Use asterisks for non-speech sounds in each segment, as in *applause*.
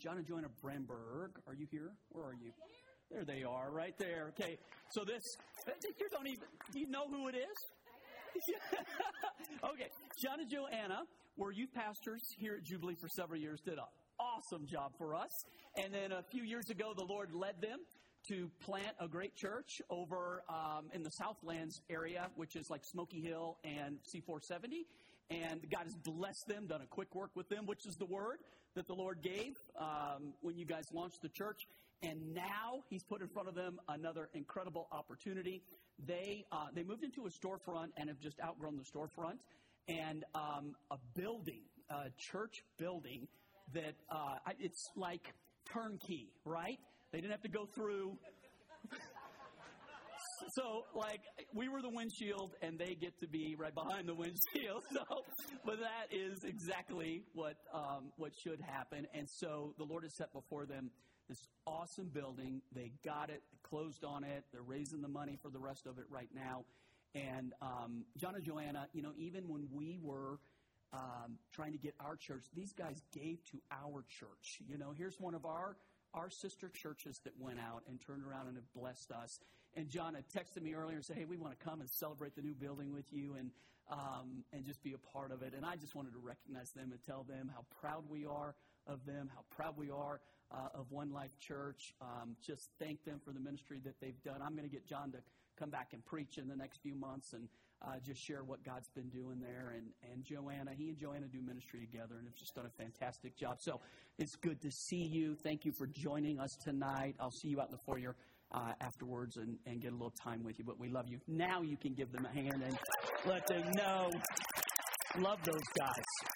John and Joanna Bramberg. Are you here? Where are you? There they are, right there. Okay, so this, you don't even, do you know who it is? *laughs* okay, John and Joanna were youth pastors here at Jubilee for several years, did an awesome job for us. And then a few years ago, the Lord led them to plant a great church over um, in the Southlands area, which is like Smoky Hill and C470. And God has blessed them, done a quick work with them, which is the word that the Lord gave um, when you guys launched the church. And now He's put in front of them another incredible opportunity. They uh, they moved into a storefront and have just outgrown the storefront and um, a building, a church building that uh, it's like turnkey, right? They didn't have to go through. So, like, we were the windshield, and they get to be right behind the windshield. *laughs* So, but that is exactly what um, what should happen. And so, the Lord has set before them this awesome building. They got it, closed on it. They're raising the money for the rest of it right now. And um, John and Joanna, you know, even when we were um, trying to get our church, these guys gave to our church. You know, here's one of our our sister churches that went out and turned around and have blessed us. And John had texted me earlier and said, "Hey, we want to come and celebrate the new building with you and um, and just be a part of it." And I just wanted to recognize them and tell them how proud we are of them, how proud we are uh, of One Life Church. Um, just thank them for the ministry that they've done. I'm going to get John to come back and preach in the next few months and uh, just share what God's been doing there. And, and Joanna, he and Joanna do ministry together and have just done a fantastic job. So it's good to see you. Thank you for joining us tonight. I'll see you out in the foyer uh, afterwards and, and get a little time with you. But we love you. Now you can give them a hand and let them know. Love those guys.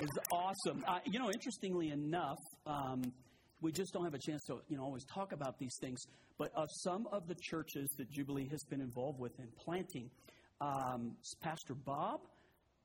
It's awesome. Uh, you know, interestingly enough, um, we just don't have a chance to, you know, always talk about these things. But of some of the churches that Jubilee has been involved with in planting, um, Pastor Bob,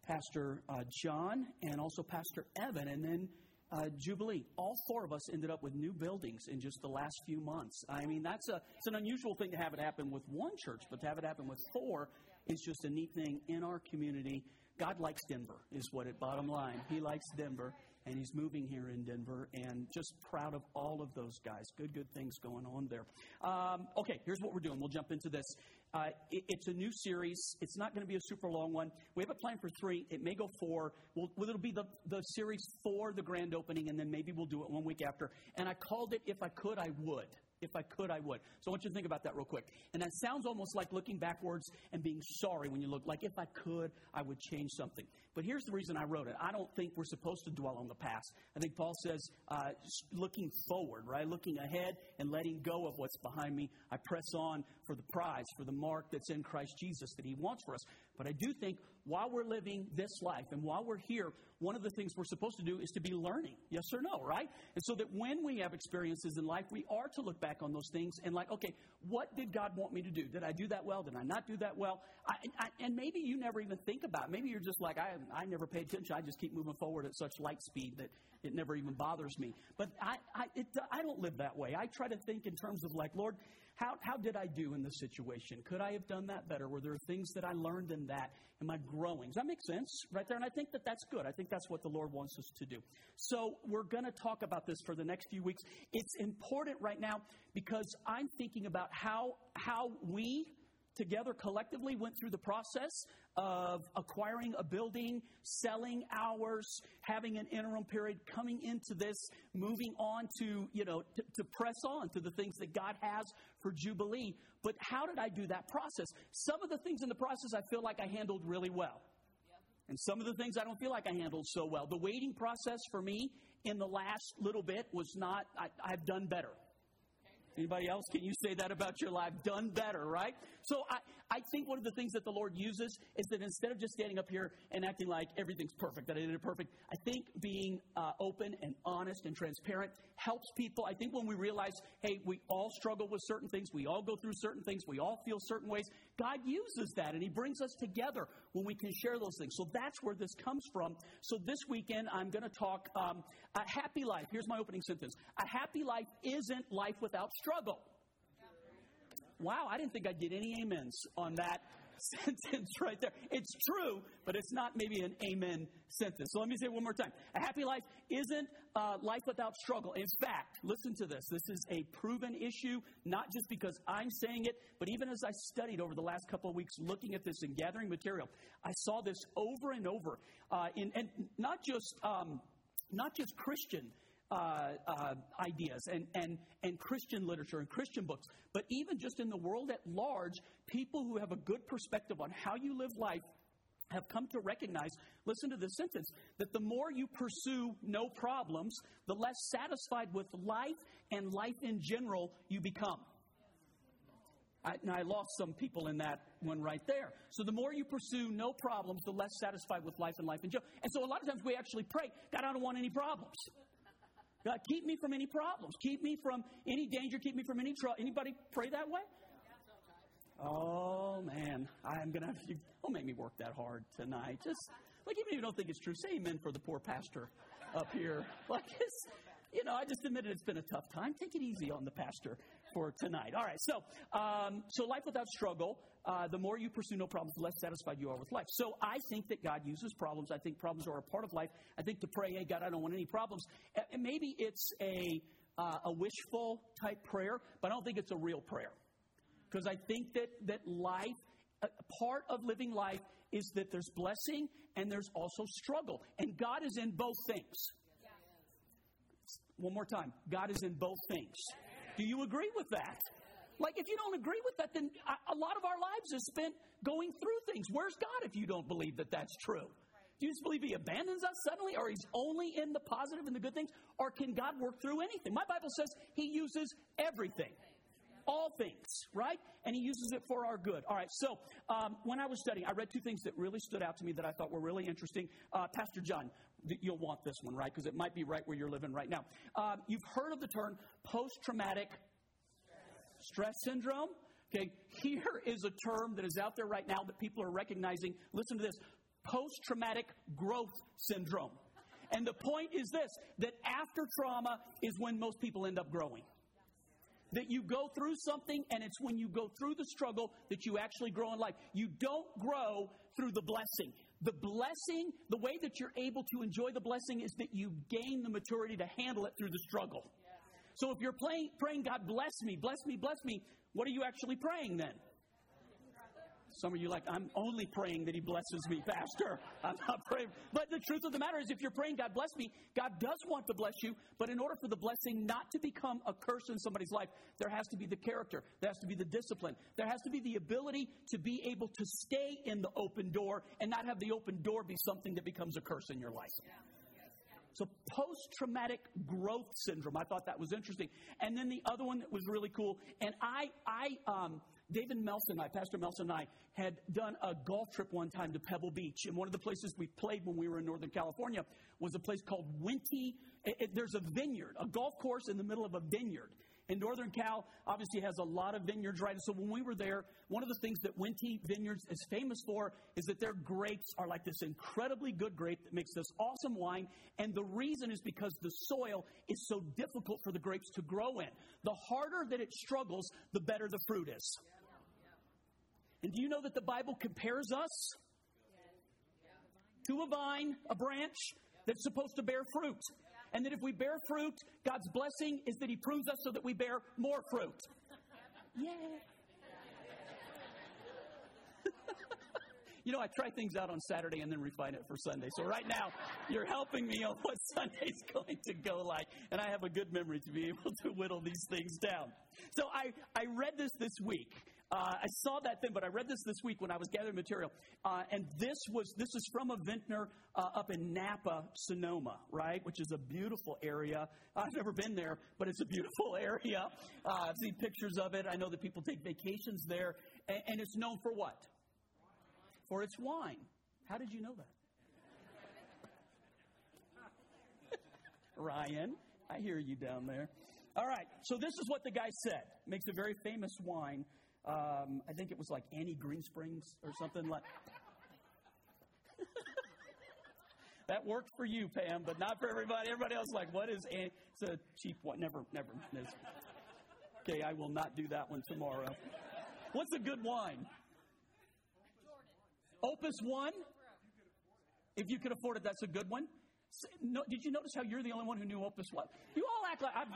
Pastor uh, John, and also Pastor Evan, and then uh, Jubilee. All four of us ended up with new buildings in just the last few months. I mean, that's a it's an unusual thing to have it happen with one church, but to have it happen with four is just a neat thing in our community. God likes Denver, is what it bottom line. He likes Denver, and he's moving here in Denver, and just proud of all of those guys. Good, good things going on there. Um, okay, here's what we're doing. We'll jump into this. Uh, it, it's a new series. It's not going to be a super long one. We have a plan for three. It may go four. We'll, it'll be the, the series for the grand opening, and then maybe we'll do it one week after. And I called it If I Could, I Would. If I could, I would. So I want you to think about that real quick. And that sounds almost like looking backwards and being sorry when you look like, if I could, I would change something. But here's the reason I wrote it. I don't think we're supposed to dwell on the past. I think Paul says, uh, looking forward, right? Looking ahead and letting go of what's behind me. I press on for the prize, for the mark that's in Christ Jesus that he wants for us. But I do think while we're living this life and while we're here, one of the things we're supposed to do is to be learning. Yes or no, right? And so that when we have experiences in life, we are to look back on those things and like, okay, what did God want me to do? Did I do that well? Did I not do that well? I, I, and maybe you never even think about it. Maybe you're just like, I, I never pay attention. I just keep moving forward at such light speed that it never even bothers me. But I, I, it, I don't live that way. I try to think in terms of like, Lord, how, how did I do in this situation? Could I have done that better? Were there things that I learned in that? Am I growing? Does that make sense right there? And I think that that's good. I think that's what the Lord wants us to do. So we're going to talk about this for the next few weeks. It's important right now because I'm thinking about how, how we together collectively went through the process of acquiring a building, selling ours, having an interim period, coming into this, moving on to, you know, to, to press on to the things that God has for Jubilee. But how did I do that process? Some of the things in the process I feel like I handled really well. And some of the things I don't feel like I handled so well. The waiting process for me in the last little bit was not, I, I've done better. Anybody else? Can you say that about your life? Done better, right? So I, I think one of the things that the Lord uses is that instead of just standing up here and acting like everything's perfect, that I did it perfect, I think being uh, open and honest and transparent helps people. I think when we realize, hey, we all struggle with certain things, we all go through certain things, we all feel certain ways, God uses that and He brings us together when we can share those things. So that's where this comes from. So this weekend, I'm going to talk um, a happy life. Here's my opening sentence A happy life isn't life without struggle. Wow, I didn't think I'd get any amens on that *laughs* sentence right there. It's true, but it's not maybe an amen sentence. So let me say one more time. A happy life isn't uh, life without struggle. In fact, listen to this. This is a proven issue, not just because I'm saying it, but even as I studied over the last couple of weeks looking at this and gathering material, I saw this over and over. Uh, in, and not just, um, not just Christian uh, uh, ideas and, and, and Christian literature and Christian books, but even just in the world at large, people who have a good perspective on how you live life have come to recognize, listen to this sentence, that the more you pursue no problems, the less satisfied with life and life in general you become. I, and I lost some people in that one right there. So the more you pursue no problems, the less satisfied with life and life in general. And so a lot of times we actually pray, God, I don't want any problems. God, keep me from any problems. Keep me from any danger. Keep me from any trouble. Anybody pray that way? Oh, man. I'm to have to. Don't make me work that hard tonight. Just, like, even if you don't think it's true, say amen for the poor pastor up here. Like, it's, you know, I just admitted it's been a tough time. Take it easy on the pastor for tonight. All right, so um, so life without struggle. Uh, the more you pursue no problems, the less satisfied you are with life. So I think that God uses problems. I think problems are a part of life. I think to pray, "Hey God, I don't want any problems," and maybe it's a uh, a wishful type prayer, but I don't think it's a real prayer because I think that that life, a part of living life, is that there's blessing and there's also struggle, and God is in both things. One more time. God is in both things. Do you agree with that? Like, if you don't agree with that, then a lot of our lives is spent going through things. Where's God if you don't believe that that's true? Do you just believe He abandons us suddenly, or He's only in the positive and the good things? Or can God work through anything? My Bible says He uses everything, all things, right? And He uses it for our good. All right, so um, when I was studying, I read two things that really stood out to me that I thought were really interesting. Uh, Pastor John, you'll want this one, right? Because it might be right where you're living right now. Um, you've heard of the term post traumatic stress syndrome. Okay, here is a term that is out there right now that people are recognizing. Listen to this post traumatic growth syndrome. And the point is this that after trauma is when most people end up growing. That you go through something, and it's when you go through the struggle that you actually grow in life. You don't grow through the blessing. The blessing, the way that you're able to enjoy the blessing is that you gain the maturity to handle it through the struggle. So if you're praying, God bless me, bless me, bless me, what are you actually praying then? Some of you like, I'm only praying that He blesses me, Pastor. I'm not praying. But the truth of the matter is, if you're praying, God bless me, God does want to bless you. But in order for the blessing not to become a curse in somebody's life, there has to be the character, there has to be the discipline, there has to be the ability to be able to stay in the open door and not have the open door be something that becomes a curse in your life. So post traumatic growth syndrome. I thought that was interesting. And then the other one that was really cool. And I, I, um, David Melson and I, Pastor Melson and I, had done a golf trip one time to Pebble Beach. And one of the places we played when we were in Northern California was a place called Wente. It, it, there's a vineyard, a golf course in the middle of a vineyard. And Northern Cal obviously has a lot of vineyards, right? So when we were there, one of the things that Wente Vineyards is famous for is that their grapes are like this incredibly good grape that makes this awesome wine. And the reason is because the soil is so difficult for the grapes to grow in. The harder that it struggles, the better the fruit is. And do you know that the Bible compares us to a vine, a branch that's supposed to bear fruit? And that if we bear fruit, God's blessing is that He prunes us so that we bear more fruit. Yeah. *laughs* you know, I try things out on Saturday and then refine it for Sunday. So right now, you're helping me on what *laughs* Sunday's going to go like. And I have a good memory to be able to whittle these things down. So I, I read this this week. Uh, I saw that thing, but I read this this week when I was gathering material, uh, and this was this is from a vintner uh, up in Napa, Sonoma, right, which is a beautiful area. I've never been there, but it's a beautiful *laughs* area. Uh, I've seen pictures of it. I know that people take vacations there, and, and it's known for what? For its wine. How did you know that? *laughs* Ryan, I hear you down there. All right, so this is what the guy said. Makes a very famous wine um, I think it was like Annie Greensprings or something like. that worked for you, Pam, but not for everybody. Everybody else like, what is Annie? It's a cheap one. Never, never. Okay, I will not do that one tomorrow. What's a good wine? Opus One. If you could afford it, that's a good one. No, did you notice how you're the only one who knew Opus One? You all act like I've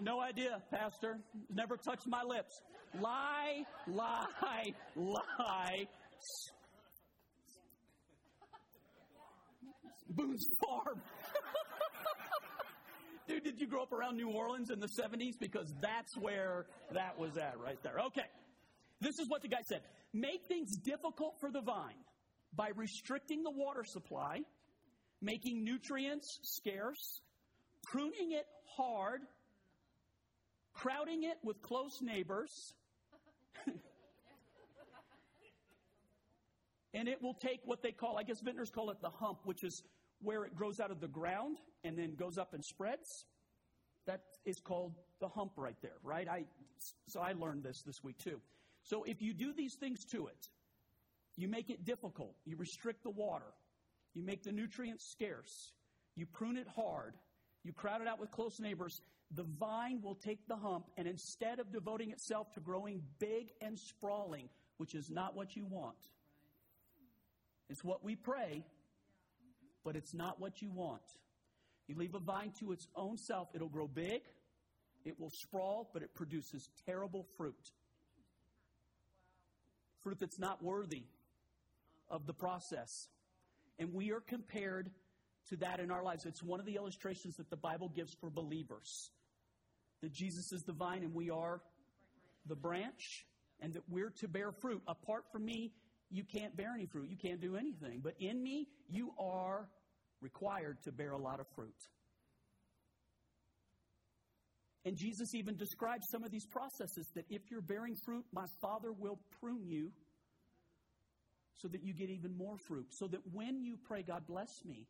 no idea, Pastor. Never touched my lips. Lie, lie, lie. Boone's Farm. *laughs* Dude, did you grow up around New Orleans in the 70s? Because that's where that was at right there. Okay. This is what the guy said Make things difficult for the vine by restricting the water supply, making nutrients scarce, pruning it hard, crowding it with close neighbors. and it will take what they call, I guess vintners call it the hump, which is where it grows out of the ground and then goes up and spreads. That is called the hump right there, right? I, so I learned this this week too. So if you do these things to it, you make it difficult, you restrict the water, you make the nutrients scarce, you prune it hard, you crowd it out with close neighbors, the vine will take the hump and instead of devoting itself to growing big and sprawling, which is not what you want, it's what we pray, but it's not what you want. You leave a vine to its own self, it'll grow big, it will sprawl, but it produces terrible fruit. Fruit that's not worthy of the process. And we are compared to that in our lives. It's one of the illustrations that the Bible gives for believers that Jesus is the vine and we are the branch, and that we're to bear fruit. Apart from me, you can't bear any fruit. You can't do anything. But in me, you are required to bear a lot of fruit. And Jesus even describes some of these processes that if you're bearing fruit, my Father will prune you so that you get even more fruit. So that when you pray, God bless me,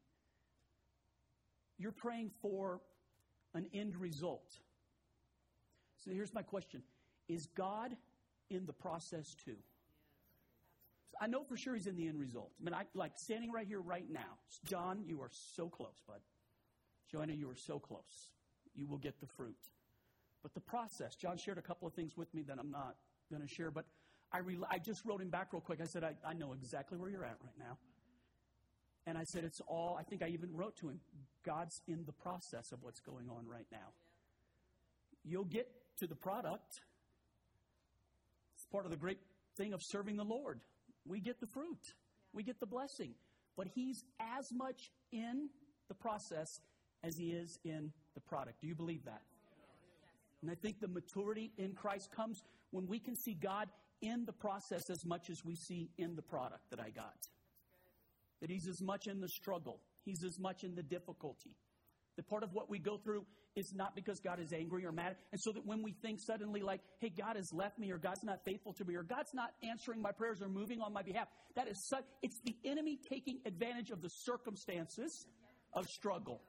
you're praying for an end result. So here's my question Is God in the process too? I know for sure he's in the end result. I mean, I like standing right here right now. John, you are so close, bud. Joanna, you are so close. You will get the fruit. But the process, John shared a couple of things with me that I'm not going to share, but I, re- I just wrote him back real quick. I said, I, I know exactly where you're at right now. And I said, it's all, I think I even wrote to him, God's in the process of what's going on right now. You'll get to the product. It's part of the great thing of serving the Lord we get the fruit, we get the blessing. But He's as much in the process as He is in the product. Do you believe that? And I think the maturity in Christ comes when we can see God in the process as much as we see in the product that I got. That He's as much in the struggle, He's as much in the difficulty. That part of what we go through is not because God is angry or mad. And so that when we think suddenly, like, hey, God has left me, or God's not faithful to me, or God's not answering my prayers or moving on my behalf, that is such, it's the enemy taking advantage of the circumstances of struggle.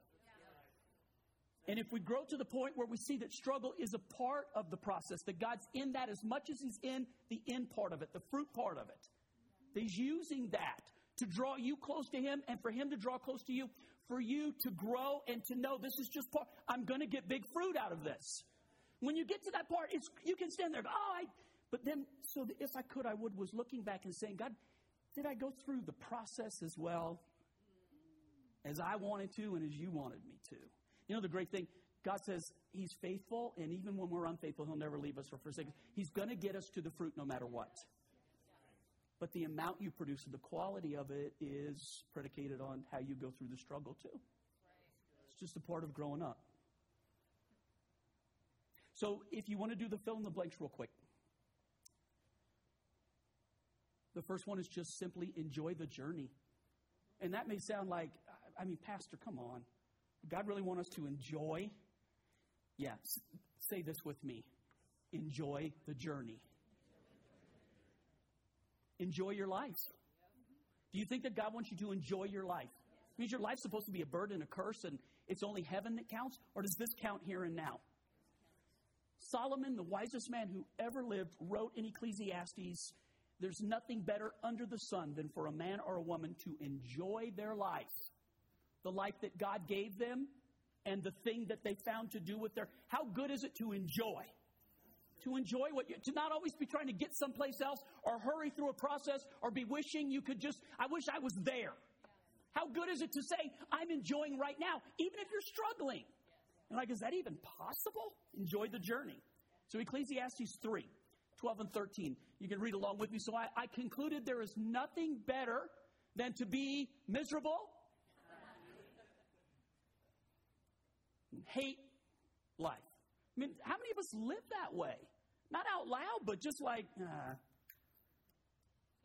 And if we grow to the point where we see that struggle is a part of the process, that God's in that as much as He's in the end part of it, the fruit part of it, that He's using that to draw you close to Him and for Him to draw close to you, for you to grow and to know this is just part. I'm going to get big fruit out of this. When you get to that part, it's, you can stand there. oh, I, but then, so if I could, I would, was looking back and saying, God, did I go through the process as well as I wanted to and as you wanted me to? You know, the great thing, God says He's faithful, and even when we're unfaithful, He'll never leave us or forsake us. He's going to get us to the fruit no matter what. But the amount you produce and the quality of it is predicated on how you go through the struggle, too. It's just a part of growing up. So, if you want to do the fill in the blanks real quick, the first one is just simply enjoy the journey. And that may sound like, I mean, Pastor, come on. God really want us to enjoy? Yes. Say this with me enjoy the journey enjoy your life. Do you think that God wants you to enjoy your life? Means your life's supposed to be a burden, a curse, and it's only heaven that counts? Or does this count here and now? Solomon, the wisest man who ever lived, wrote in Ecclesiastes there's nothing better under the sun than for a man or a woman to enjoy their life, the life that God gave them, and the thing that they found to do with their. How good is it to enjoy? To enjoy what you, to not always be trying to get someplace else or hurry through a process or be wishing you could just, I wish I was there. How good is it to say, I'm enjoying right now, even if you're struggling? And like, is that even possible? Enjoy the journey. So Ecclesiastes 3, 12 and 13. You can read along with me. So I, I concluded there is nothing better than to be miserable, hate life. I mean, how many of us live that way? Not out loud, but just like, uh,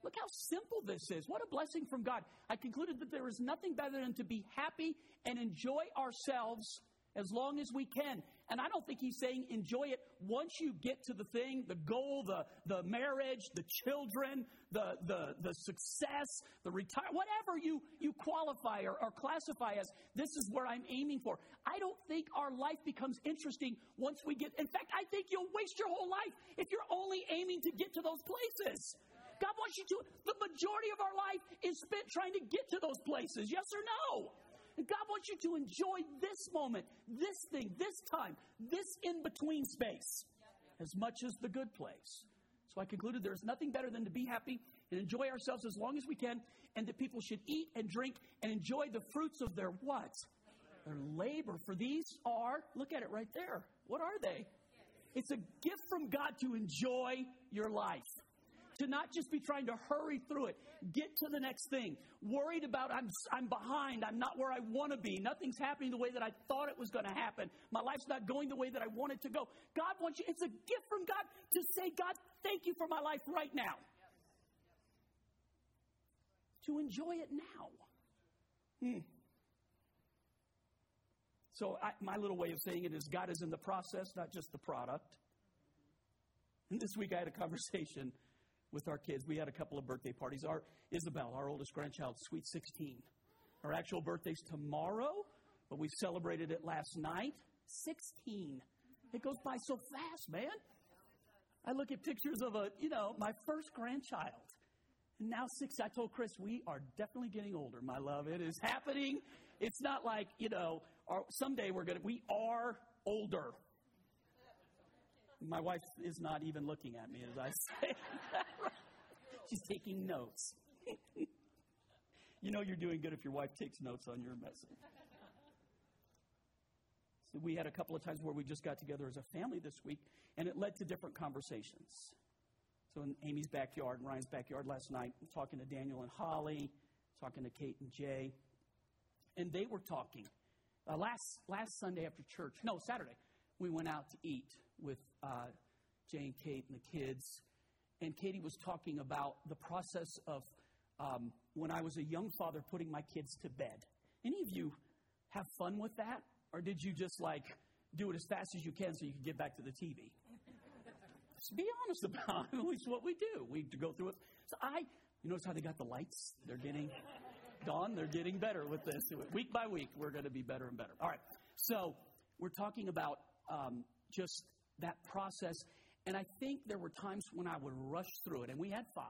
look how simple this is. What a blessing from God. I concluded that there is nothing better than to be happy and enjoy ourselves as long as we can. And I don't think he's saying enjoy it once you get to the thing, the goal, the, the marriage, the children, the, the, the success, the retire, whatever you, you qualify or, or classify as, this is where I'm aiming for. I don't think our life becomes interesting once we get, in fact, I think you'll waste your whole life if you're only aiming to get to those places. God wants you to, the majority of our life is spent trying to get to those places. Yes or no? And God wants you to enjoy this moment, this thing, this time, this in between space as much as the good place. So I concluded there's nothing better than to be happy and enjoy ourselves as long as we can, and that people should eat and drink and enjoy the fruits of their what? Their labor. For these are, look at it right there. What are they? It's a gift from God to enjoy your life to not just be trying to hurry through it, get to the next thing, worried about I'm, I'm behind, I'm not where I want to be, nothing's happening the way that I thought it was going to happen, my life's not going the way that I want it to go. God wants you, it's a gift from God to say, God, thank you for my life right now. To enjoy it now. Hmm. So, I, my little way of saying it is God is in the process, not just the product. And *laughs* this week I had a conversation with our kids. We had a couple of birthday parties. Our Isabel, our oldest grandchild, sweet 16. Her actual birthday's tomorrow, but we celebrated it last night. 16. It goes by so fast, man. I look at pictures of a, you know, my first grandchild. And now six, I told Chris, we are definitely getting older, my love. It is happening. It's not like, you know, our, someday we're going to, we are older. My wife is not even looking at me as I *laughs* say. She's taking notes. *laughs* you know you're doing good if your wife takes notes on your message. So we had a couple of times where we just got together as a family this week, and it led to different conversations. So in Amy's backyard and Ryan's backyard last night, I'm talking to Daniel and Holly, talking to Kate and Jay, and they were talking. Uh, last last Sunday after church, no Saturday, we went out to eat with uh, Jay and Kate and the kids. And Katie was talking about the process of um, when I was a young father putting my kids to bed. Any of you have fun with that? Or did you just like do it as fast as you can so you can get back to the TV? Just be honest about it. It's what we do. We go through it. So I, you notice how they got the lights? They're getting, Dawn, they're getting better with this. Week by week, we're going to be better and better. All right. So we're talking about um, just that process. And I think there were times when I would rush through it, and we had five.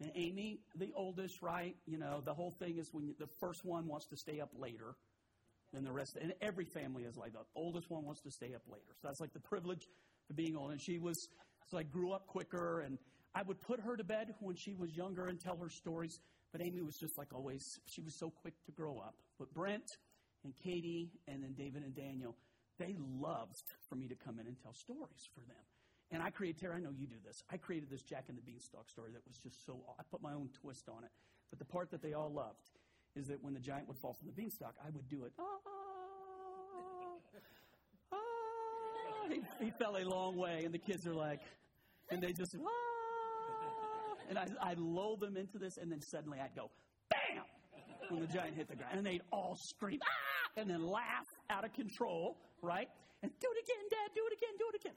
And Amy, the oldest, right? You know, the whole thing is when the first one wants to stay up later than the rest. And every family is like the oldest one wants to stay up later. So that's like the privilege of being old. And she was, so I grew up quicker, and I would put her to bed when she was younger and tell her stories. But Amy was just like always, she was so quick to grow up. But Brent and Katie and then David and Daniel, they loved for me to come in and tell stories for them. And I created, Terry, I know you do this. I created this Jack and the Beanstalk story that was just so, I put my own twist on it. But the part that they all loved is that when the giant would fall from the beanstalk, I would do it. Ah, ah. He, he, fell a long way, and the kids are like, and they just, ah. And I, I'd lull them into this, and then suddenly I'd go, bam, when the giant hit the ground. And they'd all scream, ah, and then laugh out of control right? And do it again, Dad, do it again, do it again.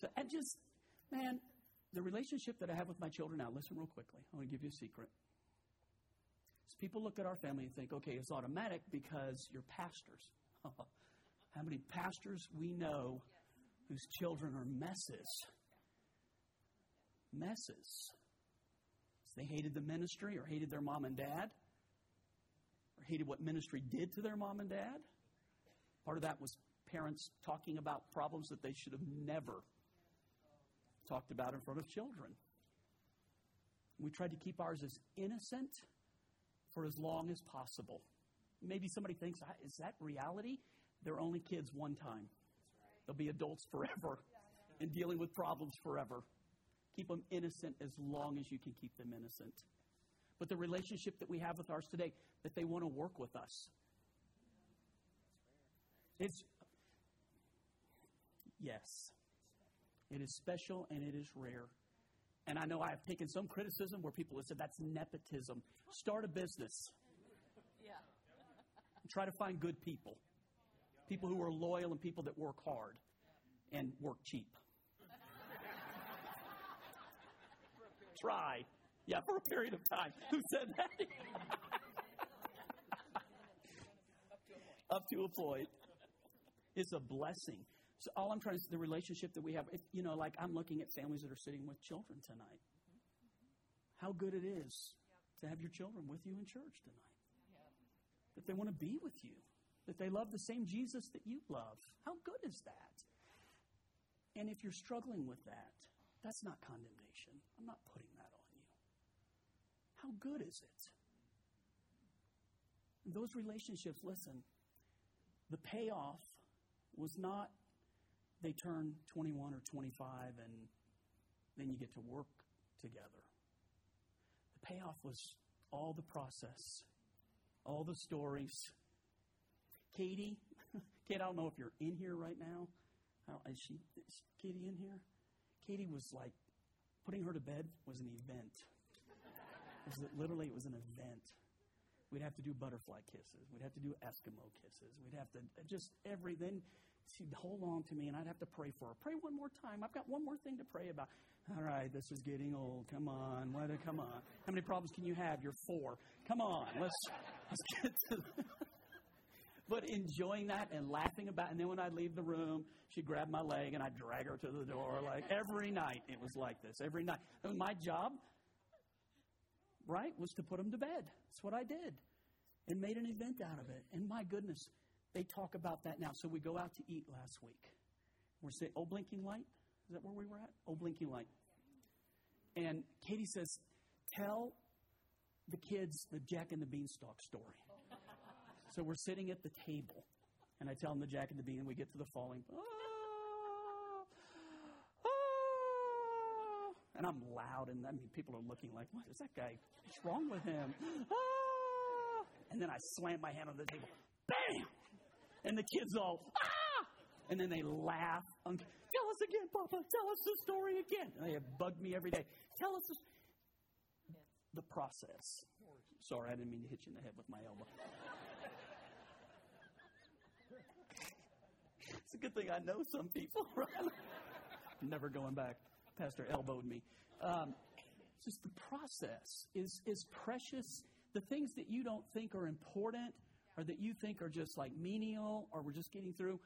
So, and just, man, the relationship that I have with my children now, listen real quickly. I want to give you a secret. So people look at our family and think, okay, it's automatic because you're pastors. *laughs* How many pastors we know whose children are messes? Messes. They hated the ministry or hated their mom and dad or hated what ministry did to their mom and dad. Part of that was parents talking about problems that they should have never talked about in front of children. We tried to keep ours as innocent for as long as possible. Maybe somebody thinks, ah, is that reality? They're only kids one time. They'll be adults forever and dealing with problems forever. Keep them innocent as long as you can keep them innocent. But the relationship that we have with ours today, that they want to work with us. It's, yes, it is special and it is rare. And I know I have taken some criticism where people have said that's nepotism. Start a business. Yeah. Try to find good people. People who are loyal and people that work hard and work cheap. *laughs* Try. *laughs* Yeah, for a period of time. Who said that? *laughs* Up to a point. It's a blessing. So all I'm trying to say, is the relationship that we have, if, you know, like I'm looking at families that are sitting with children tonight. How good it is to have your children with you in church tonight. That they want to be with you. That they love the same Jesus that you love. How good is that? And if you're struggling with that, that's not condemnation. I'm not putting. How good is it? those relationships, listen, the payoff was not they turn 21 or 25 and then you get to work together. The payoff was all the process, all the stories. Katie, *laughs* Kate, I don't know if you're in here right now. Is she, is Katie in here? Katie was like, putting her to bed was an event. Was, literally, it was an event. We'd have to do butterfly kisses. We'd have to do Eskimo kisses. We'd have to uh, just everything she'd hold on to me and I'd have to pray for her. Pray one more time. I've got one more thing to pray about. All right, this is getting old. Come on. What, come on. How many problems can you have? You're four. Come on. Let's, let's get to The, *laughs* But enjoying that and laughing about It. And then when I'd leave the room, she'd grab my leg and I'd drag her to the door. Like every night, it was like this. Every night. And my job, right, was to put them to bed. That's what I did. And made an event out of it. And my goodness, they talk about that now. So we go out to eat last week. We're saying, Oh, blinking light? Is that where we were at? Oh, blinking light. And Katie says, Tell the kids the Jack and the Beanstalk story. so we're sitting at the table, and I tell them the Jack and the Bean, and we get to the falling. Ah, ah, and I'm loud, and I mean, people are looking like, what is that guy? What's wrong with him? Ah, and then I slam my hand on the table. Bam! And the kids all, ah! And then they laugh. Um, Tell us again, Papa. Tell us the story again. And they have bugged me every day. Tell us the, the process. Sorry, I didn't mean to hit you in the head with my elbow. *laughs* it's a good thing I know some people, *laughs* right? Never going back. Pastor elbowed me. Um, just the process is, is precious. The things that you don't think are important or that you think are just like menial or we're just getting through.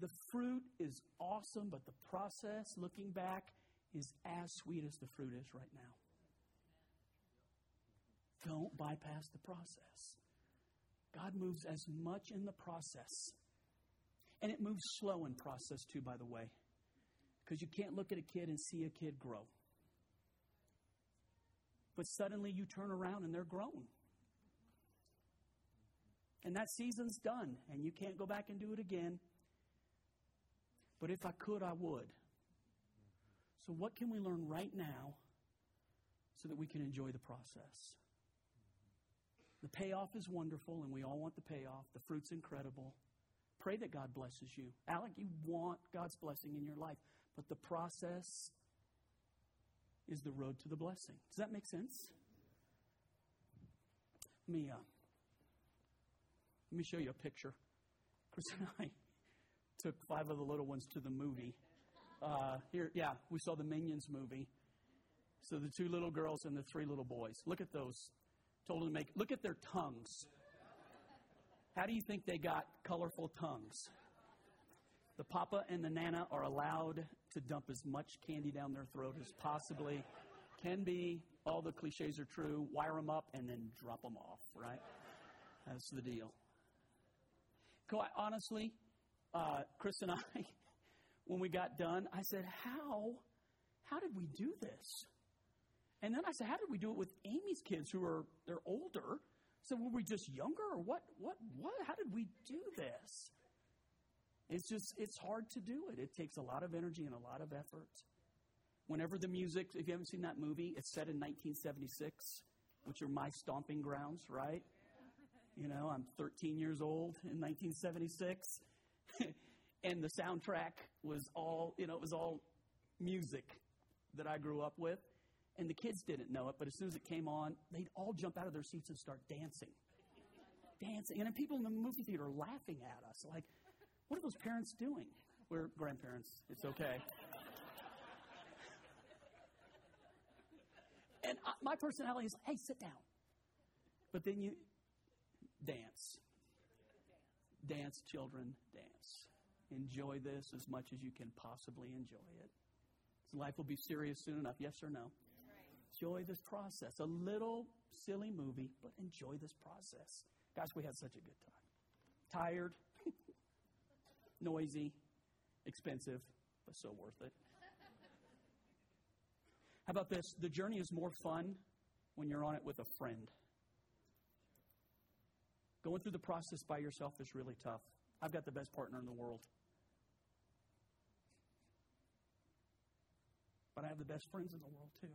The fruit is awesome, but the process, looking back, is as sweet as the fruit is right now. Don't bypass the process. God moves as much in the process. And it moves slow in process, too, by the way. Because you can't look at a kid and see a kid grow. But suddenly you turn around and they're grown. And that season's done, and you can't go back and do it again. But if I could, I would. So, what can we learn right now so that we can enjoy the process? The payoff is wonderful, and we all want the payoff. The fruit's incredible. Pray that God blesses you. Alec, you want God's blessing in your life, but the process is the road to the blessing. Does that make sense? Mia. Let me show you a picture. Chris *laughs* and I took five of the little ones to the movie. Uh, here, yeah, we saw the Minions movie. So the two little girls and the three little boys. Look at those. Told them to make. Look at their tongues. How do you think they got colorful tongues? The papa and the nana are allowed to dump as much candy down their throat as possibly can be. All the cliches are true. Wire them up and then drop them off, right? That's the deal. Quite honestly, uh, Chris and I, *laughs* when we got done, I said, How, how did we do this? And then I said, how did we do it with Amy's kids who are they're older? So were we just younger or what what what how did we do this? It's just it's hard to do it. It takes a lot of energy and a lot of effort. Whenever the music, if you haven't seen that movie, it's set in 1976, which are my stomping grounds, right? You know, I'm 13 years old in 1976. *laughs* and the soundtrack was all, you know, it was all music that I grew up with. And the kids didn't know it, but as soon as it came on, they'd all jump out of their seats and start dancing. Dancing. And then people in the movie theater laughing at us. Like, what are those parents doing? We're grandparents. It's okay. and I, my personality is, hey, sit down. But then you dance. Dance, children, dance. Enjoy this as much as you can possibly enjoy it. Life will be serious soon enough, yes or no? Enjoy this process. A little silly movie, but enjoy this process. Gosh, we had such a good time. Tired, noisy, expensive, but so worth it. How about this? The journey is more fun when you're on it with a friend. Going through the process by yourself is really tough. I've got the best partner in the world. But I have the best friends in the world, too.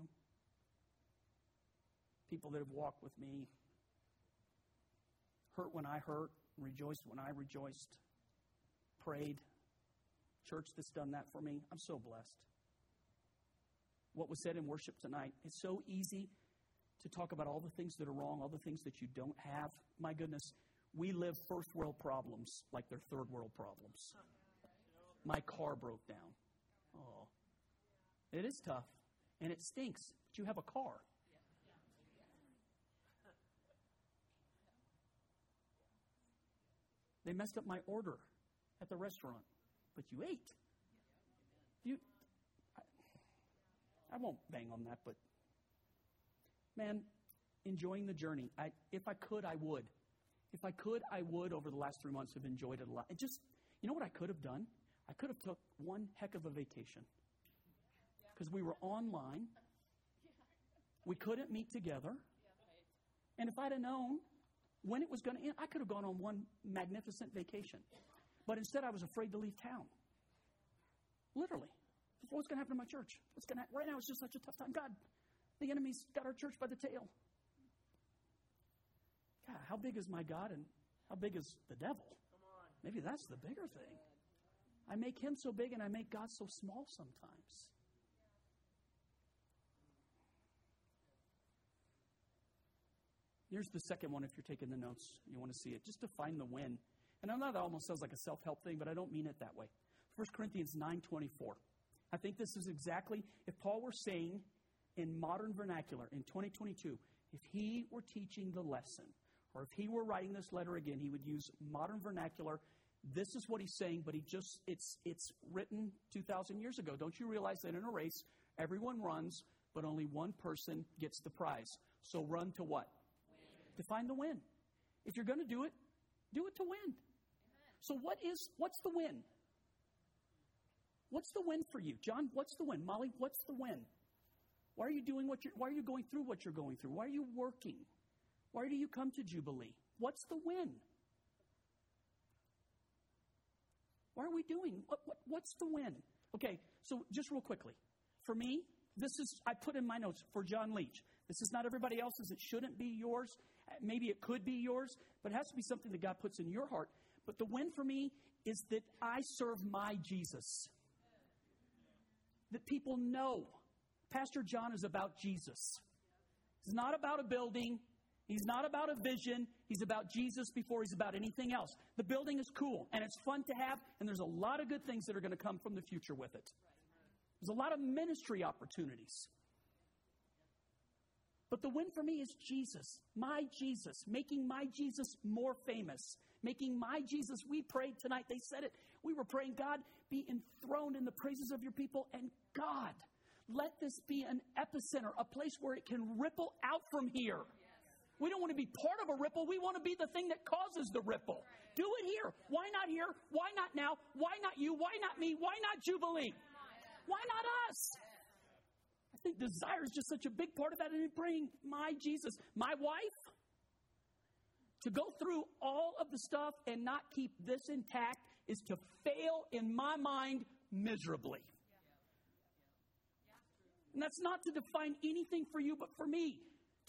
People that have walked with me, hurt when I hurt, rejoiced when I rejoiced, prayed. Church that's done that for me. I'm so blessed. What was said in worship tonight, it's so easy to talk about all the things that are wrong, all the things that you don't have. My goodness, we live first world problems like they're third world problems. My car broke down. Oh, it is tough and it stinks, but you have a car. They messed up my order at the restaurant, but you ate. You, I, I won't bang on that, but man, enjoying the journey. I, if I could, I would. If I could, I would. Over the last three months, have enjoyed it a lot. It just, you know what I could have done? I could have took one heck of a vacation because we were online. We couldn't meet together. And if I'd have known when it was going to end, I could have gone on one magnificent vacation. But instead, I was afraid to leave town. Literally. What's going to happen to my church? What's going to Right now, it's just such a tough time. God, the enemy's got our church by the tail. God, how big is my God and how big is the devil? Maybe that's the bigger thing. I make him so big and I make God so small sometimes. Here's the second one if you're taking the notes, you want to see it. Just define the win. And I know that almost sounds like a self-help thing, but I don't mean it that way. 1 Corinthians 9:24. I think this is exactly if Paul were saying in modern vernacular in 2022, if he were teaching the lesson or if he were writing this letter again, he would use modern vernacular. This is what he's saying, but he just it's it's written 2000 years ago. Don't you realize that in a race everyone runs, but only one person gets the prize. So run to what? to find the win. If you're going to do it, do it to win. So what is what's the win? What's the win for you? John, what's the win? Molly, what's the win? Why are you doing what you're why are you going through what you're going through? Why are you working? Why do you come to Jubilee? What's the win? Why are we doing? What, what, what's the win? Okay, so just real quickly. For me, this is, I put in my notes for John Leach. This is not everybody else's. It shouldn't be yours. Maybe it could be yours, but it has to be something that God puts in your heart. But the win for me is that I serve my Jesus. That people know Pastor John is about Jesus. He's not about a building. He's not about a vision. He's about Jesus before he's about anything else. The building is cool and it's fun to have, and there's a lot of good things that are going to come from the future with it. There's a lot of ministry opportunities. But the win for me is Jesus, my Jesus, making my Jesus more famous, making my Jesus. We prayed tonight, they said it. We were praying, God, be enthroned in the praises of your people, and God, let this be an epicenter, a place where it can ripple out from here. We don't want to be part of a ripple. We want to be the thing that causes the ripple. Do it here. Why not here? Why not now? Why not you? Why not me? Why not Jubilee? Why not us? I think desire is just such a big part of that. And bring my Jesus, my wife, to go through all of the stuff and not keep this intact is to fail in my mind miserably. And that's not to define anything for you, but for me,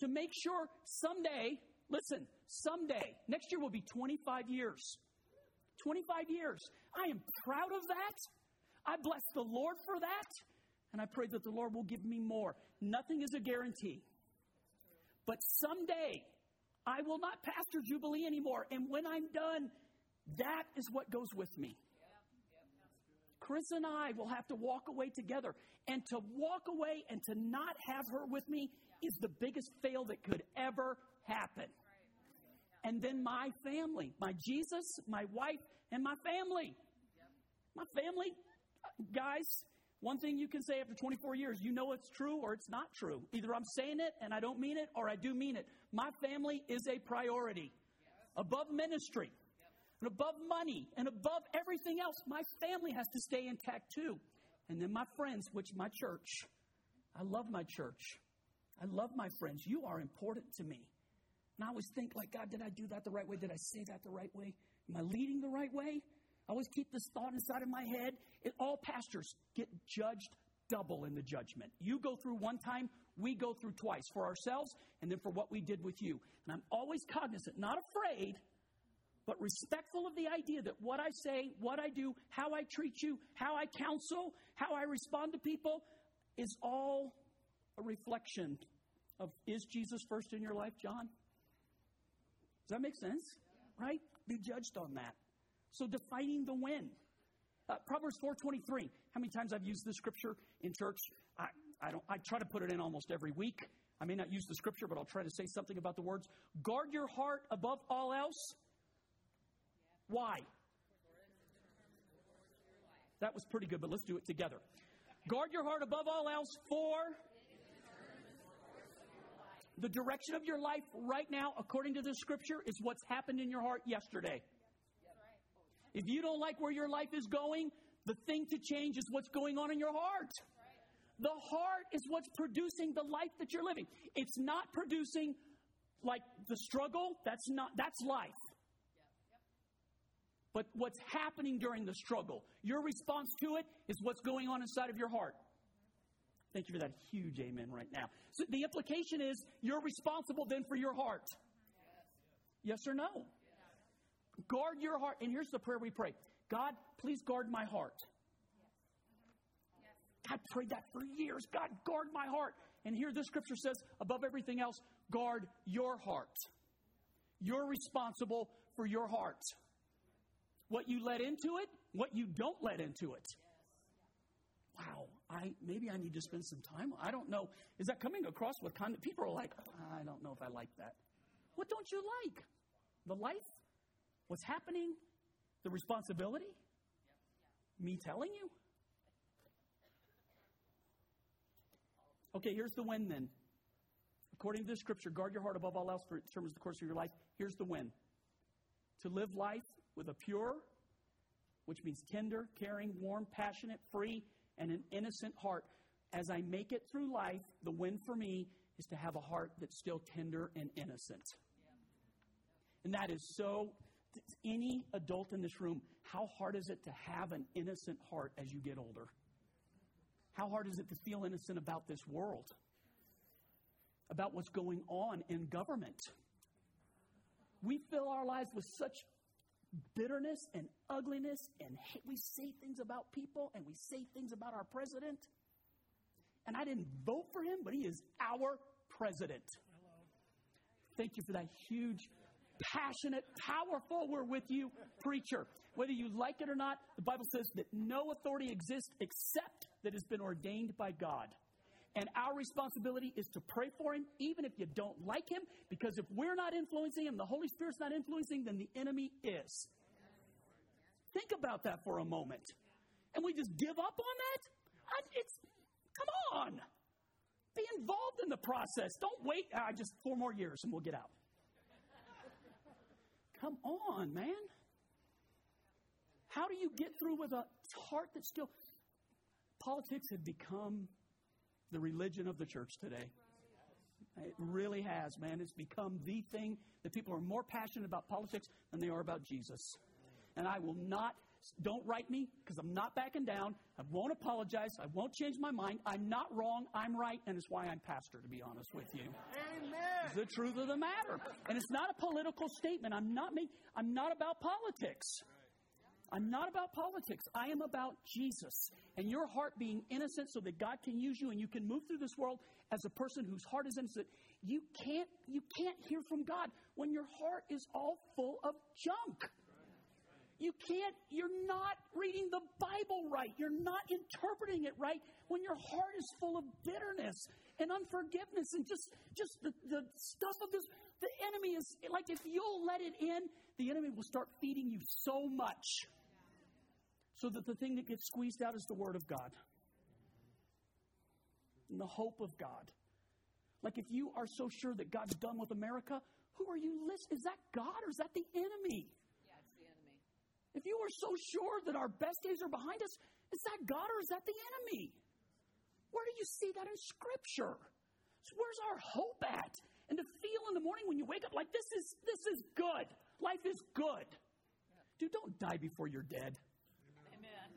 to make sure someday, listen, someday, next year will be 25 years. 25 years. I am proud of that. I bless the Lord for that. And I pray that the Lord will give me more. Nothing is a guarantee. But someday, I will not pastor Jubilee anymore. And when I'm done, that is what goes with me. Chris and I will have to walk away together. And to walk away and to not have her with me is the biggest fail that could ever happen. And then my family, my Jesus, my wife, and my family. My family, guys, one thing you can say after 24 years, you know it's true or it's not true. Either I'm saying it and I don't mean it, or I do mean it. My family is a priority above ministry and above money and above everything else. My family has to stay intact too. And then my friends, which my church. I love my church. I love my friends. You are important to me. And I always think, like, God, did I do that the right way? Did I say that the right way? Am I leading the right way? I always keep this thought inside of my head. It, all pastors get judged double in the judgment. You go through one time, we go through twice for ourselves and then for what we did with you. And I'm always cognizant, not afraid, but respectful of the idea that what I say, what I do, how I treat you, how I counsel, how I respond to people is all a reflection of is Jesus first in your life, John? Does that make sense? Right? Be judged on that. So defining the when. Uh, Proverbs 4:23. How many times I've used this scripture in church? I, don't. I try to put it in almost every week. I may not use the scripture, but I'll try to say something about the words. Guard your heart above all else. Why? That was pretty good, but let's do it together. Guard your heart above all else for the direction of your life right now, according to the scripture, is what's happened in your heart yesterday. If you don't like where your life is going, the thing to change is what's going on in your heart. The heart is what's producing the life that you're living. It's not producing like the struggle. That's not, that's life. But what's happening during the struggle, your response to it is what's going on inside of your heart. Thank you for that huge amen right now. So the implication is you're responsible then for your heart. Yes or no? Guard your heart. And here's the prayer we pray God, please guard my heart. I prayed that for years. God, guard my heart. And here the scripture says, above everything else, guard your heart. You're responsible for your heart. What you let into it, what you don't let into it. Wow, I maybe I need to spend some time. I don't know. Is that coming across with kind of people are like, I don't know if I like that. What don't you like? The life What's happening? The responsibility? Me telling you? Okay, here's the win then. According to the scripture, guard your heart above all else, for it determines the course of your life. Here's the win to live life with a pure, which means tender, caring, warm, passionate, free, and an innocent heart. As I make it through life, the win for me is to have a heart that's still tender and innocent. And that is so any adult in this room, how hard is it to have an innocent heart as you get older? How hard is it to feel innocent about this world? About what's going on in government? We fill our lives with such bitterness and ugliness, and hate. we say things about people and we say things about our president. And I didn't vote for him, but he is our president. Thank you for that huge passionate, powerful, we're with you preacher. Whether you like it or not, the Bible says that no authority exists except that has been ordained by God. And our responsibility is to pray for him, even if you don't like him, because if we're not influencing him, the Holy Spirit's not influencing, then the enemy is. Think about that for a moment. And we just give up on that? It's, come on. Be involved in the process. Don't wait, uh, just four more years and we'll get out. *laughs* Come on, man. How do you get through with a heart that's still. Politics have become the religion of the church today. It really has, man. It's become the thing that people are more passionate about politics than they are about Jesus. And I will not, don't write me because I'm not backing down. I won't apologize. I won't change my mind. I'm not wrong. I'm right. And it's why I'm pastor, to be honest with you. Amen. It's the truth of the matter. And it's not a political statement. I'm not, make, I'm not about politics. I'm not about politics. I am about Jesus and your heart being innocent so that God can use you and you can move through this world as a person whose heart is innocent. You can't, you can't hear from God when your heart is all full of junk. You can't, you're not reading the Bible right. You're not interpreting it right when your heart is full of bitterness and unforgiveness and just, just the, the stuff of this. The enemy is like if you'll let it in, the enemy will start feeding you so much so that the thing that gets squeezed out is the Word of God and the hope of God. Like if you are so sure that God's done with America, who are you listening? Is that God or is that the enemy? Yeah, it's the enemy. If you are so sure that our best days are behind us, is that God or is that the enemy? Where do you see that in Scripture? So where's our hope at? And to feel in the morning when you wake up like this is this is good. Life is good. Dude, don't die before you're dead. Amen.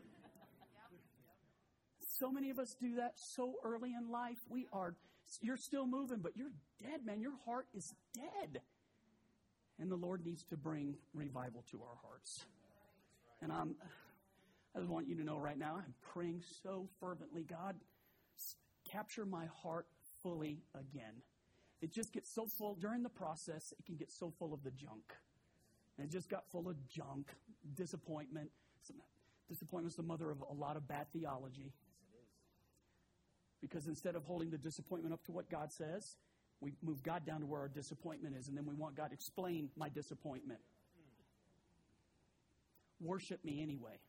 So many of us do that so early in life. We are, you're still moving, but you're dead, man. Your heart is dead. And the Lord needs to bring revival to our hearts. And I'm, I just want you to know right now, I'm praying so fervently, God, capture my heart fully again. It just gets so full during the process, it can get so full of the junk. And it just got full of junk, disappointment. Disappointment's the mother of a lot of bad theology. Because instead of holding the disappointment up to what God says, we move God down to where our disappointment is, and then we want God to explain my disappointment. Worship me anyway.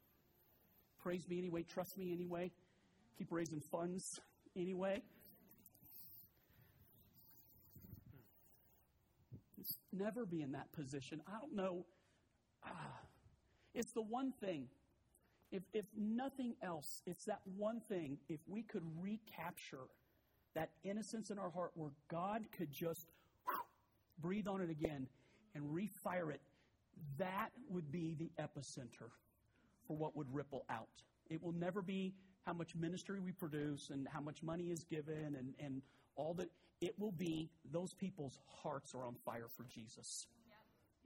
Praise me anyway. Trust me anyway. Keep raising funds anyway. Never be in that position. I don't know. Ah, it's the one thing. If, if nothing else, it's that one thing. If we could recapture that innocence in our heart where God could just breathe on it again and refire it, that would be the epicenter for what would ripple out. It will never be how much ministry we produce and how much money is given and, and all that. It will be those people's hearts are on fire for Jesus.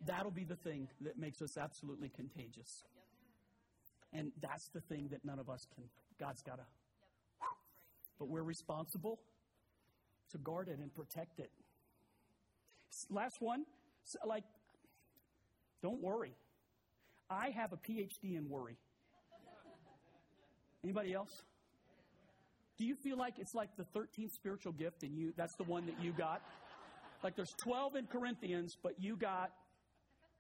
That'll be the thing that makes us absolutely contagious. And that's the thing that none of us can. God's got to. But we're responsible to guard it and protect it. Last one, like, don't worry. I have a PhD in worry. Anybody else? Do you feel like it's like the 13th spiritual gift and you that's the one that you got? Like there's 12 in Corinthians, but you got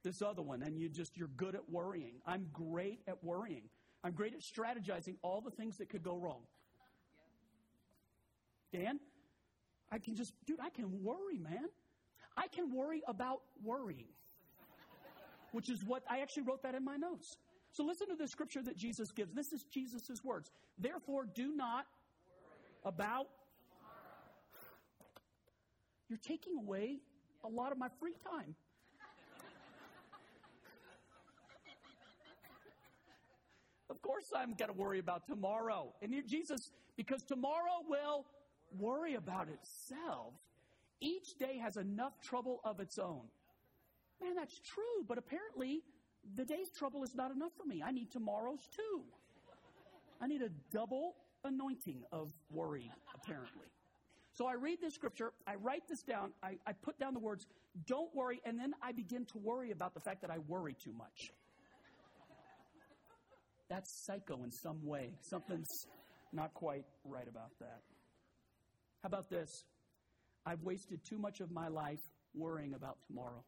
this other one and you just you're good at worrying. I'm great at worrying. I'm great at strategizing all the things that could go wrong. Dan, I can just dude, I can worry, man. I can worry about worrying. Which is what I actually wrote that in my notes. So listen to the scripture that Jesus gives. This is Jesus' words. Therefore, do not about. You're taking away a lot of my free time. Of course, I'm going to worry about tomorrow. And Jesus, because tomorrow will worry about itself. Each day has enough trouble of its own. Man, that's true, but apparently the day's trouble is not enough for me. I need tomorrow's too. I need a double anointing of worry, apparently. So I read this scripture, I write this down, I, I put down the words, don't worry, and then I begin to worry about the fact that I worry too much. That's psycho in some way. Something's not quite right about that. How about this? I've wasted too much of my life worrying about tomorrow.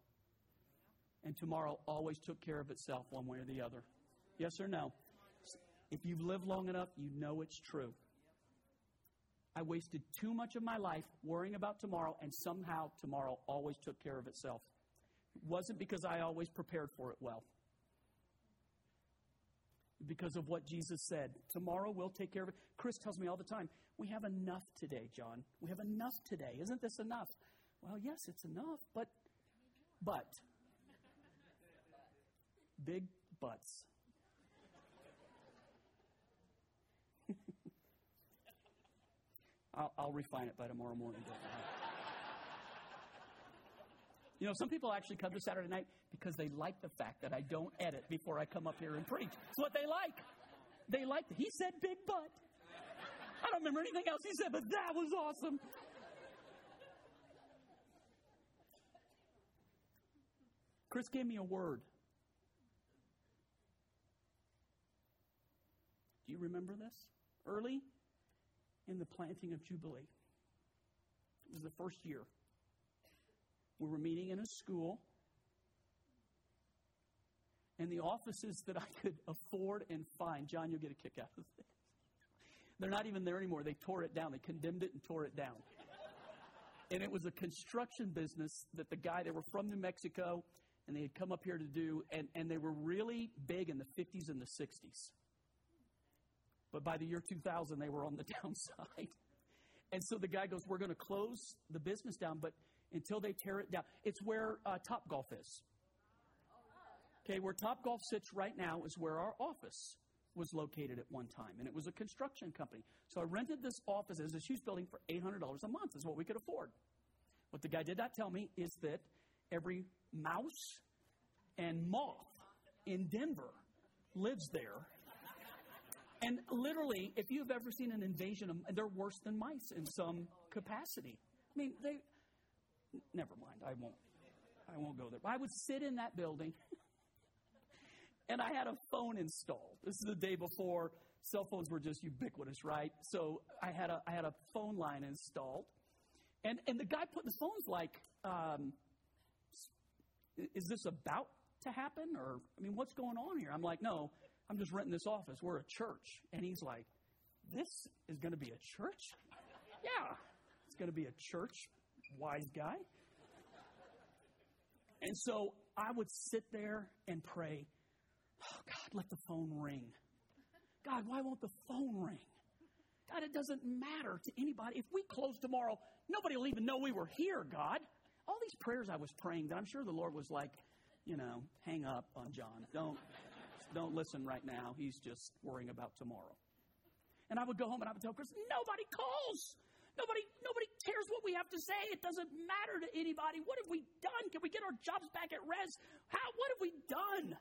And tomorrow always took care of itself one way or the other. Yes or no? If you've lived long enough, you know it's true. I wasted too much of my life worrying about tomorrow, and somehow tomorrow always took care of itself. It wasn't because I always prepared for it well. Because of what Jesus said. Tomorrow we'll take care of it. Chris tells me all the time, we have enough today, John. We have enough today. Isn't this enough? Well, yes, it's enough, but, but, big butts. I'll, I'll, refine it by tomorrow morning. *laughs* You know, some people actually come to Saturday night because they like the fact that I don't edit before I come up here and preach. It's what they like. They like, he said big butt. I don't remember anything else he said, but that was awesome. Chris gave me a word. Do you remember this? Early in the planting of Jubilee. It was the first year. We were meeting in a school. And the offices that I could afford and find, John, you'll get a kick out of this. They're not even there anymore. They tore it down. They condemned it and tore it down. And it was a construction business that the guy, they were from New Mexico, and they had come up here to do, and, and they were really big in the 50s and the 60s. But by the year 2000, they were on the *laughs* downside. And so the guy goes, We're going to close the business down, but until they tear it down, it's where uh, Top Golf is. Okay, where Top Golf sits right now is where our office was located at one time, and it was a construction company. So I rented this office as a huge building for $800 a month, is what we could afford. What the guy did not tell me is that every mouse and moth in Denver lives there. And literally, if you've ever seen an invasion, of, they're worse than mice in some capacity. I mean, they. Never mind. I won't. I won't go there. I would sit in that building and I had a phone installed. This is the day before cell phones were just ubiquitous, right? So I had a I had a phone line installed, and and the guy put the phones like, um, is this about to happen, or I mean, what's going on here? I'm like, no, I'm just renting this office. We're a church, and he's like, this is going to be a church? yeah, it's going to be a church. Wise guy. And so I would sit there and pray Oh, God, let the phone ring. God, why won't the phone ring? God, it doesn't matter to anybody. If we close tomorrow, nobody will even know we were here, God. All these prayers I was praying that I'm sure the Lord was like, you know, hang up on John. Don't, don't listen right now. He's just worrying about tomorrow. And I would go home and I would tell Chris, nobody calls. Nobody, nobody cares what we have to say. It doesn't matter to anybody. What have we done? Can we get our jobs back at res? How, what have we done?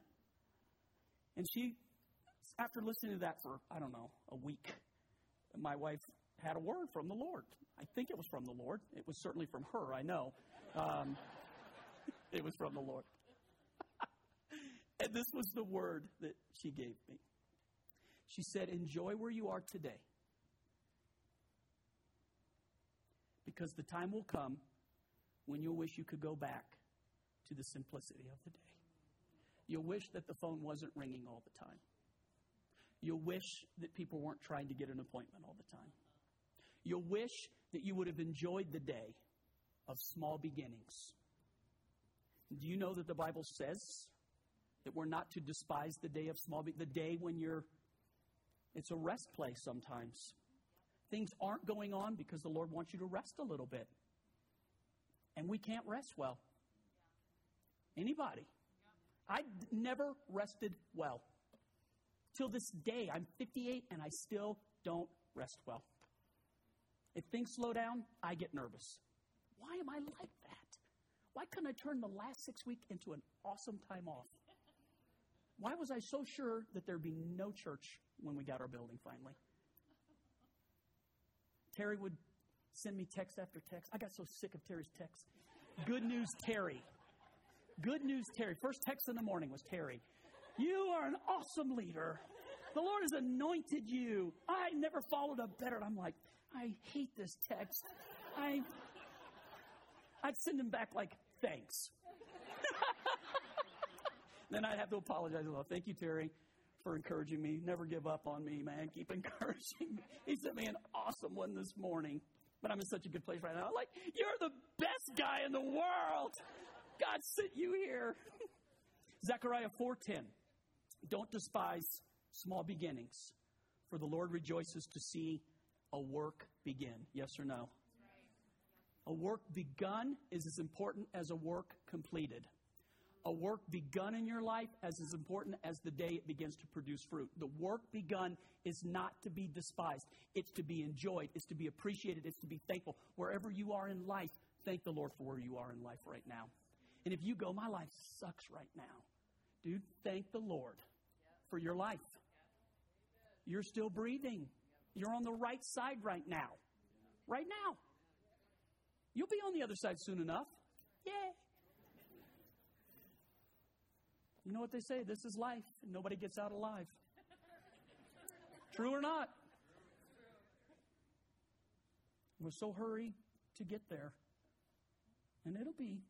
And she, after listening to that for, I don't know, a week, my wife had a word from the Lord. I think it was from the Lord. It was certainly from her, I know. Um, *laughs* it was from the Lord. *laughs* and this was the word that she gave me. She said, Enjoy where you are today. Because the time will come when you'll wish you could go back to the simplicity of the day. You'll wish that the phone wasn't ringing all the time. You'll wish that people weren't trying to get an appointment all the time. You'll wish that you would have enjoyed the day of small beginnings. Do you know that the Bible says that we're not to despise the day of small be- the day when you're it's a rest place sometimes. Things aren't going on because the Lord wants you to rest a little bit. And we can't rest well. Anybody? I never rested well. Till this day, I'm 58 and I still don't rest well. If things slow down, I get nervous. Why am I like that? Why couldn't I turn the last six weeks into an awesome time off? Why was I so sure that there'd be no church when we got our building finally? Terry would send me text after text. I got so sick of Terry's texts. Good news, Terry. Good news, Terry. First text in the morning was Terry. You are an awesome leader. The Lord has anointed you. I never followed up better. I'm like, I hate this text. I, I'd send him back like, thanks. *laughs* then I'd have to apologize. Well, thank you, Terry, for encouraging me. Never give up on me, man. Keep *laughs* encouraging me. He sent me an awesome one this morning. But I'm in such a good place right now. Like, you're the best guy in the world. God sent you here. *laughs* Zechariah 4:10. Don't despise Small beginnings. For the Lord rejoices to see a work begin. Yes or no? A work begun is as important as a work completed. A work begun in your life as as important as the day it begins to produce fruit. The work begun is not to be despised. It's to be enjoyed. It's to be appreciated. It's to be thankful. Wherever you are in life, thank the Lord for where you are in life right now. And if you go, my life sucks right now, dude, thank the Lord for your life. You're still breathing. You're on the right side right now. Right now. You'll be on the other side soon enough. Yay. You know what they say? This is life. Nobody gets out alive. True or not? We're so hurry to get there. And it'll be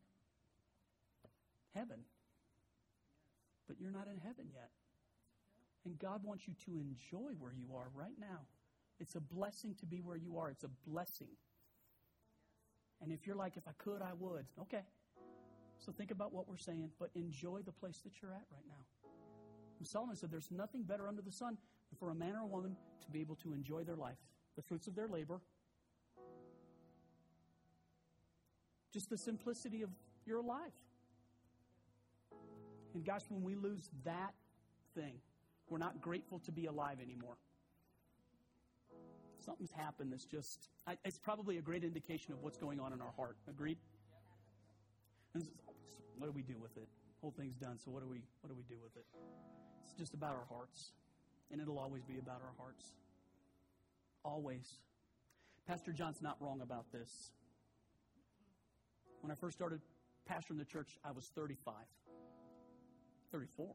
heaven. But you're not in heaven yet. And God wants you to enjoy where you are right now. It's a blessing to be where you are. It's a blessing. And if you're like, if I could, I would. Okay. So think about what we're saying, but enjoy the place that you're at right now. And Solomon said there's nothing better under the sun than for a man or a woman to be able to enjoy their life, the fruits of their labor, just the simplicity of you're alive. And gosh, when we lose that thing, we're not grateful to be alive anymore. Something's happened that's just, it's probably a great indication of what's going on in our heart. Agreed? And what do we do with it? Whole thing's done, so what do we what do we do with it? It's just about our hearts. And it'll always be about our hearts. Always. Pastor John's not wrong about this. When I first started pastoring the church, I was 35. 34.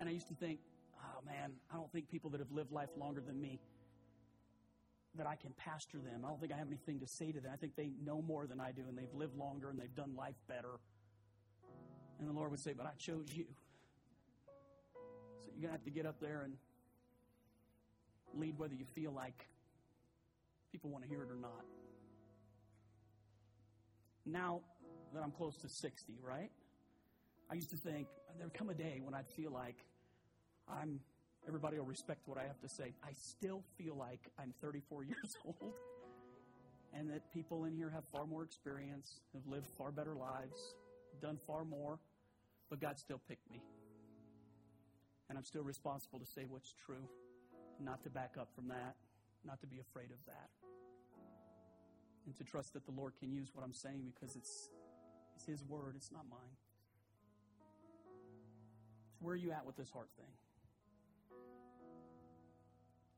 And I used to think, oh man, I don't think people that have lived life longer than me that I can pastor them. I don't think I have anything to say to them. I think they know more than I do and they've lived longer and they've done life better. And the Lord would say, But I chose you. So you're going to have to get up there and lead whether you feel like people want to hear it or not. Now that I'm close to 60, right? I used to think there'd come a day when I'd feel like I'm everybody will respect what I have to say. I still feel like I'm 34 *laughs* years old and that people in here have far more experience, have lived far better lives, done far more, but God still picked me. And I'm still responsible to say what's true, not to back up from that, not to be afraid of that. And to trust that the Lord can use what I'm saying because it's, it's His word, it's not mine. Where are you at with this heart thing?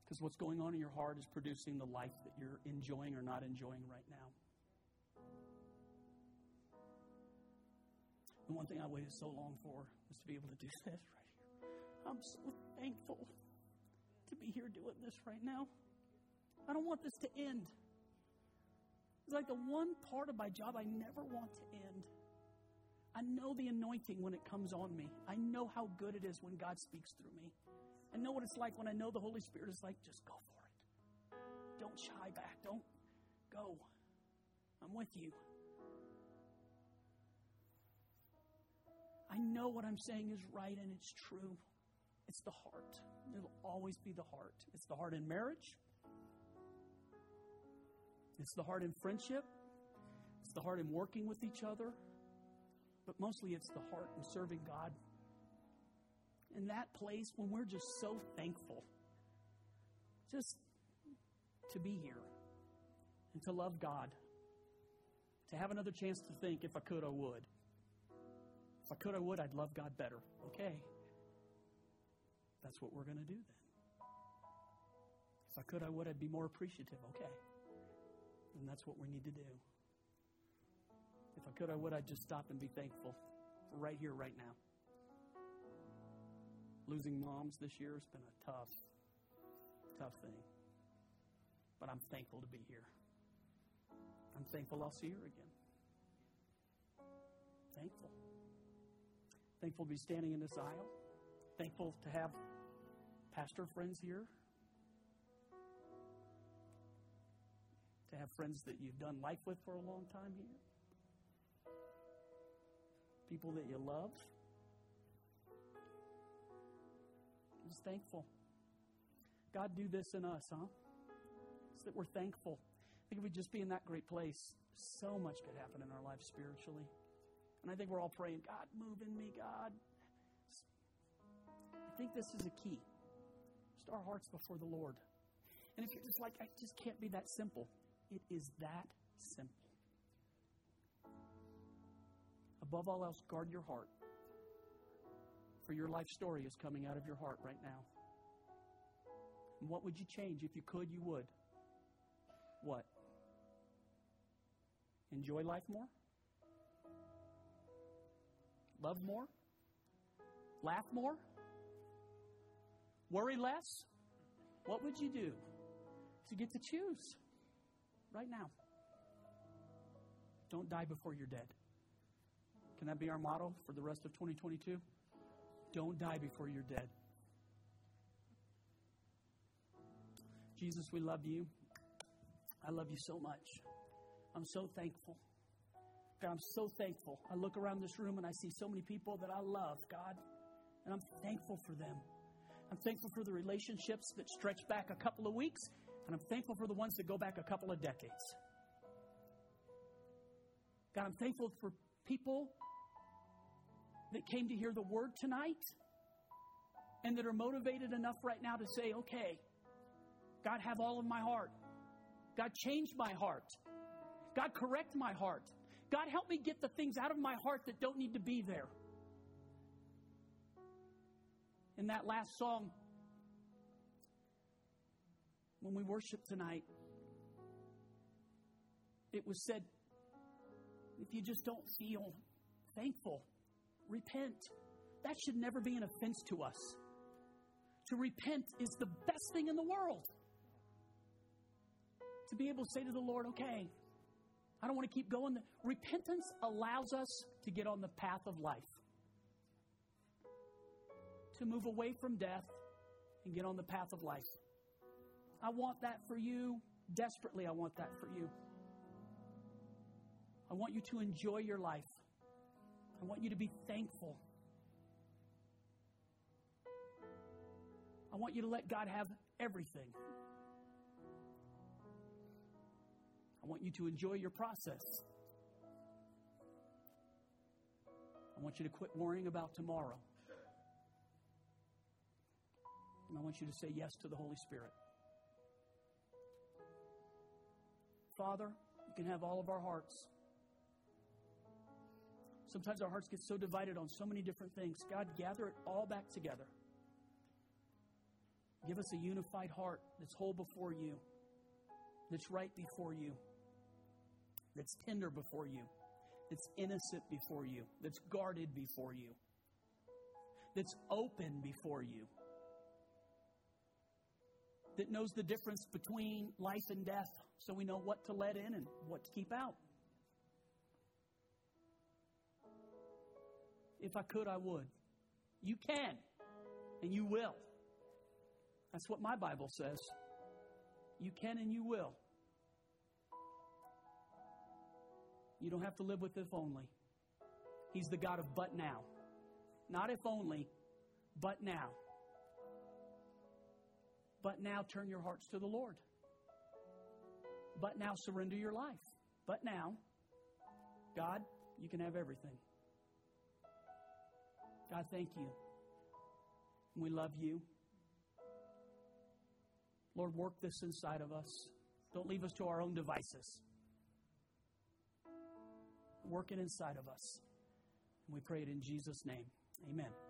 Because what's going on in your heart is producing the life that you're enjoying or not enjoying right now. The one thing I waited so long for was to be able to do *laughs* this right here. I'm so thankful to be here doing this right now. I don't want this to end. It's like the one part of my job I never want to end. I know the anointing when it comes on me. I know how good it is when God speaks through me. I know what it's like when I know the Holy Spirit is like, just go for it. Don't shy back. Don't go. I'm with you. I know what I'm saying is right and it's true. It's the heart. It'll always be the heart. It's the heart in marriage. It's the heart in friendship. It's the heart in working with each other. But mostly it's the heart and serving God in that place when we're just so thankful just to be here and to love God, to have another chance to think if I could, I would. If I could, I would, I'd love God better. Okay. That's what we're going to do then. If I could, I would, I'd be more appreciative. Okay. And that's what we need to do. If I could, I would, I'd just stop and be thankful right here, right now. Losing moms this year has been a tough, tough thing. But I'm thankful to be here. I'm thankful I'll see her again. Thankful. Thankful to be standing in this aisle. Thankful to have pastor friends here. To have friends that you've done life with for a long time here. People that you love. Just thankful. God, do this in us, huh? So that we're thankful. I think if we just be in that great place, so much could happen in our lives spiritually. And I think we're all praying, God, move in me, God. I think this is a key. Just our hearts before the Lord. And if you're just like, I just can't be that simple, it is that simple. Above all else, guard your heart. For your life story is coming out of your heart right now. And what would you change? If you could, you would. What? Enjoy life more? Love more? Laugh more? Worry less? What would you do? You get to choose right now. Don't die before you're dead. Can that be our motto for the rest of 2022? Don't die before you're dead. Jesus, we love you. I love you so much. I'm so thankful. God, I'm so thankful. I look around this room and I see so many people that I love, God, and I'm thankful for them. I'm thankful for the relationships that stretch back a couple of weeks, and I'm thankful for the ones that go back a couple of decades. God, I'm thankful for people that came to hear the word tonight and that are motivated enough right now to say, okay, God, have all of my heart. God, change my heart. God, correct my heart. God, help me get the things out of my heart that don't need to be there. In that last song, when we worship tonight, it was said, if you just don't feel thankful, repent. That should never be an offense to us. To repent is the best thing in the world. To be able to say to the Lord, okay, I don't want to keep going. Repentance allows us to get on the path of life, to move away from death and get on the path of life. I want that for you. Desperately, I want that for you. I want you to enjoy your life. I want you to be thankful. I want you to let God have everything. I want you to enjoy your process. I want you to quit worrying about tomorrow. And I want you to say yes to the Holy Spirit. Father, you can have all of our hearts. Sometimes our hearts get so divided on so many different things. God, gather it all back together. Give us a unified heart that's whole before you, that's right before you, that's tender before you, that's innocent before you, that's guarded before you, that's open before you, that knows the difference between life and death so we know what to let in and what to keep out. If I could, I would. You can, and you will. That's what my Bible says. You can and you will. You don't have to live with if only. He's the God of but now. Not if only, but now. But now turn your hearts to the Lord. But now surrender your life. But now, God, you can have everything. God, thank you. We love you. Lord, work this inside of us. Don't leave us to our own devices. Work it inside of us. We pray it in Jesus' name. Amen.